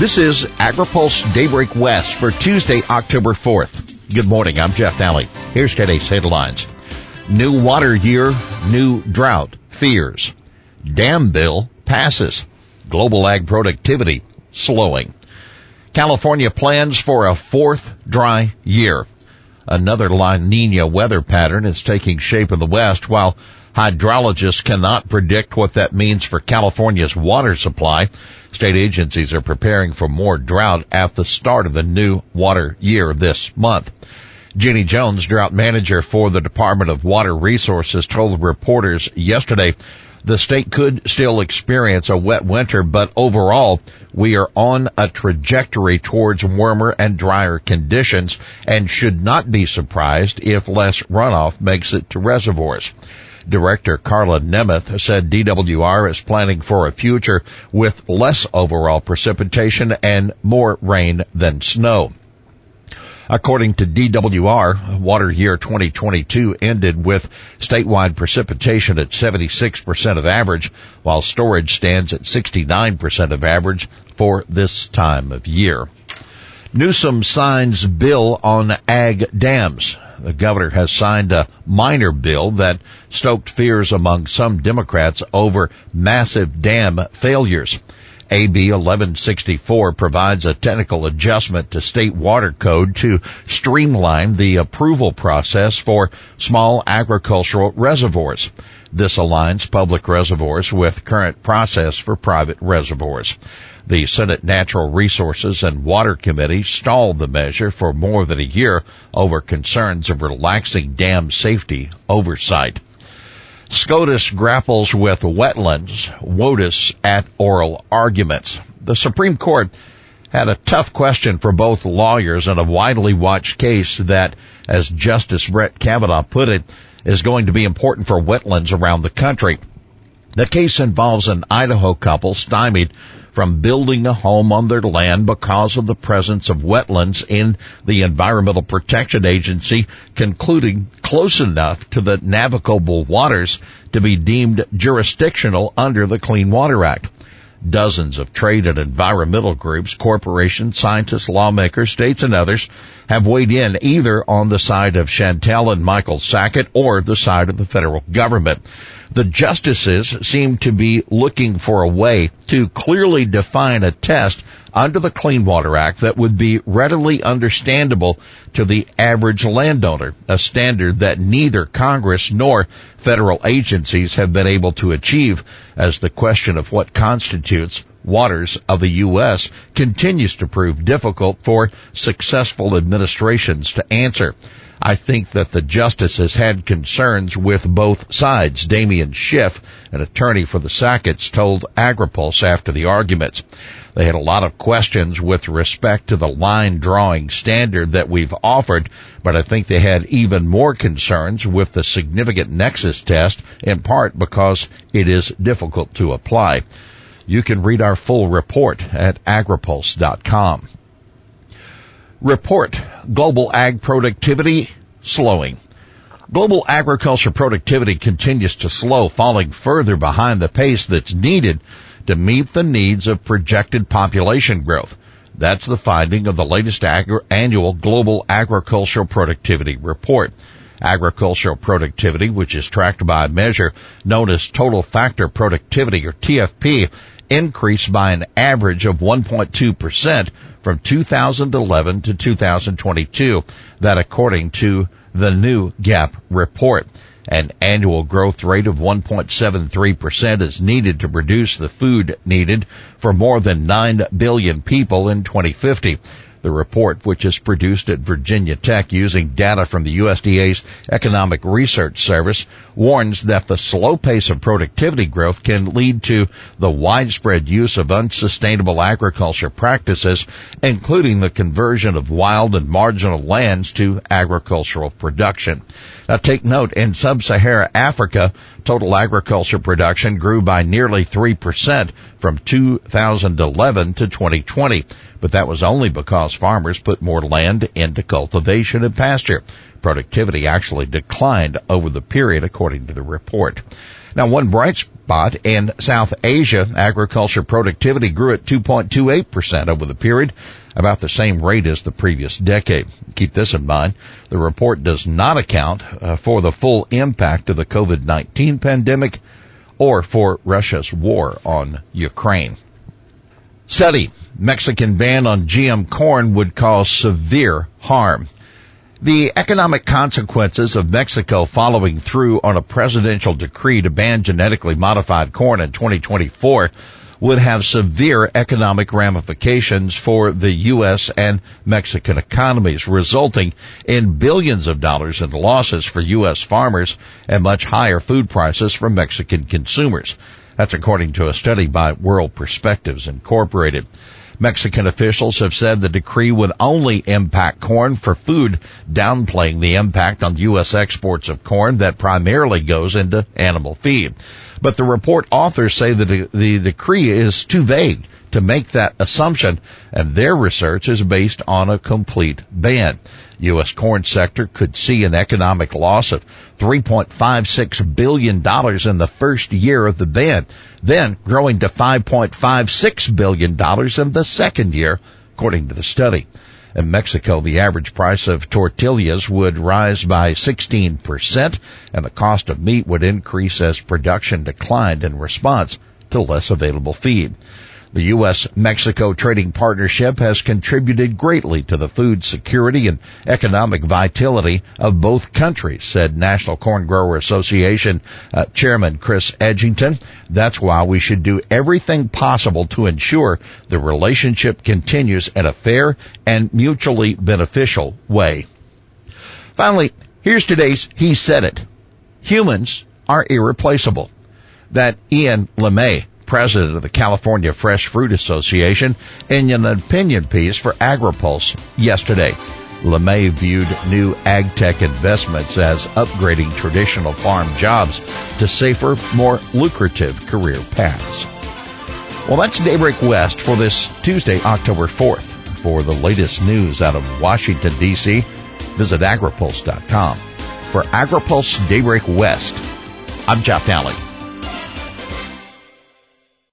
This is AgriPulse Daybreak West for Tuesday, October 4th. Good morning. I'm Jeff Daly. Here's today's headlines. New water year, new drought fears. Dam bill passes. Global ag productivity slowing. California plans for a fourth dry year. Another La Nina weather pattern is taking shape in the west while hydrologists cannot predict what that means for California's water supply. State agencies are preparing for more drought at the start of the new water year this month. Jeanine Jones, drought manager for the Department of Water Resources, told reporters yesterday the state could still experience a wet winter, but overall, we are on a trajectory towards warmer and drier conditions and should not be surprised if less runoff makes it to reservoirs. Director Karla Nemeth said DWR is planning for a future with less overall precipitation and more rain than snow. According to DWR, water year 2022 ended with statewide precipitation at 76% of average, while storage stands at 69% of average for this time of year. Newsom signs bill on ag dams. The governor has signed a minor bill that stoked fears among some Democrats over massive dam failures. AB 1164 provides a technical adjustment to state water code to streamline the approval process for small agricultural reservoirs. This aligns public reservoirs with current process for private reservoirs. The Senate Natural Resources and Water Committee stalled the measure for more than a year over concerns of relaxing dam safety oversight. SCOTUS grapples with wetlands, WOTUS at oral arguments. The Supreme Court had a tough question for both lawyers in a widely watched case that, as Justice Brett Kavanaugh put it, is going to be important for wetlands around the country. The case involves an Idaho couple stymied from building a home on their land because of the presence of wetlands in the Environmental Protection Agency concluding close enough to the navigable waters to be deemed jurisdictional under the Clean Water Act. Dozens of trade and environmental groups, corporations, scientists, lawmakers, states, and others have weighed in either on the side of Chantell and Michael Sackett or the side of the federal government. The justices seem to be looking for a way to clearly define a test under the Clean Water Act that would be readily understandable to the average landowner, a standard that neither Congress nor federal agencies have been able to achieve as the question of what constitutes waters of the U.S. continues to prove difficult for successful administrations to answer. I think that the justices had concerns with both sides. Damian Schiff, an attorney for the Sacketts, told AgriPulse after the arguments. They had a lot of questions with respect to the line drawing standard that we've offered, but I think they had even more concerns with the significant nexus test, in part because it is difficult to apply. You can read our full report at agripulse.com. Report global ag productivity slowing. Global agriculture productivity continues to slow, falling further behind the pace that's needed to meet the needs of projected population growth. That's the finding of the latest ag- annual Global Agricultural Productivity Report. Agricultural productivity, which is tracked by a measure known as Total Factor Productivity or TFP, increased by an average of 1.2% from 2011 to 2022. That according to the new GAP report. An annual growth rate of 1.73% is needed to produce the food needed for more than 9 billion people in 2050. The report, which is produced at Virginia Tech using data from the USDA's Economic Research Service, warns that the slow pace of productivity growth can lead to the widespread use of unsustainable agriculture practices, including the conversion of wild and marginal lands to agricultural production. Now take note, in sub-Saharan Africa, total agriculture production grew by nearly 3% from 2011 to 2020 but that was only because farmers put more land into cultivation and pasture. Productivity actually declined over the period according to the report. Now, one bright spot in South Asia, agriculture productivity grew at 2.28% over the period, about the same rate as the previous decade. Keep this in mind. The report does not account uh, for the full impact of the COVID-19 pandemic or for Russia's war on Ukraine. Study. Mexican ban on GM corn would cause severe harm. The economic consequences of Mexico following through on a presidential decree to ban genetically modified corn in 2024 would have severe economic ramifications for the U.S. and Mexican economies, resulting in billions of dollars in losses for U.S. farmers and much higher food prices for Mexican consumers. That's according to a study by World Perspectives Incorporated. Mexican officials have said the decree would only impact corn for food, downplaying the impact on U.S. exports of corn that primarily goes into animal feed. But the report authors say that the decree is too vague to make that assumption, and their research is based on a complete ban. U.S. corn sector could see an economic loss of $3.56 billion in the first year of the ban, then growing to $5.56 billion in the second year, according to the study. In Mexico, the average price of tortillas would rise by 16% and the cost of meat would increase as production declined in response to less available feed. The U.S.-Mexico trading partnership has contributed greatly to the food security and economic vitality of both countries, said National Corn Grower Association uh, Chairman Chris Edgington. That's why we should do everything possible to ensure the relationship continues in a fair and mutually beneficial way. Finally, here's today's He Said It. Humans are irreplaceable. That Ian LeMay president of the California Fresh Fruit Association, in an opinion piece for AgriPulse yesterday. LeMay viewed new ag tech investments as upgrading traditional farm jobs to safer, more lucrative career paths. Well, that's Daybreak West for this Tuesday, October 4th. For the latest news out of Washington, D.C., visit agripulse.com. For AgriPulse Daybreak West, I'm Jeff Alley.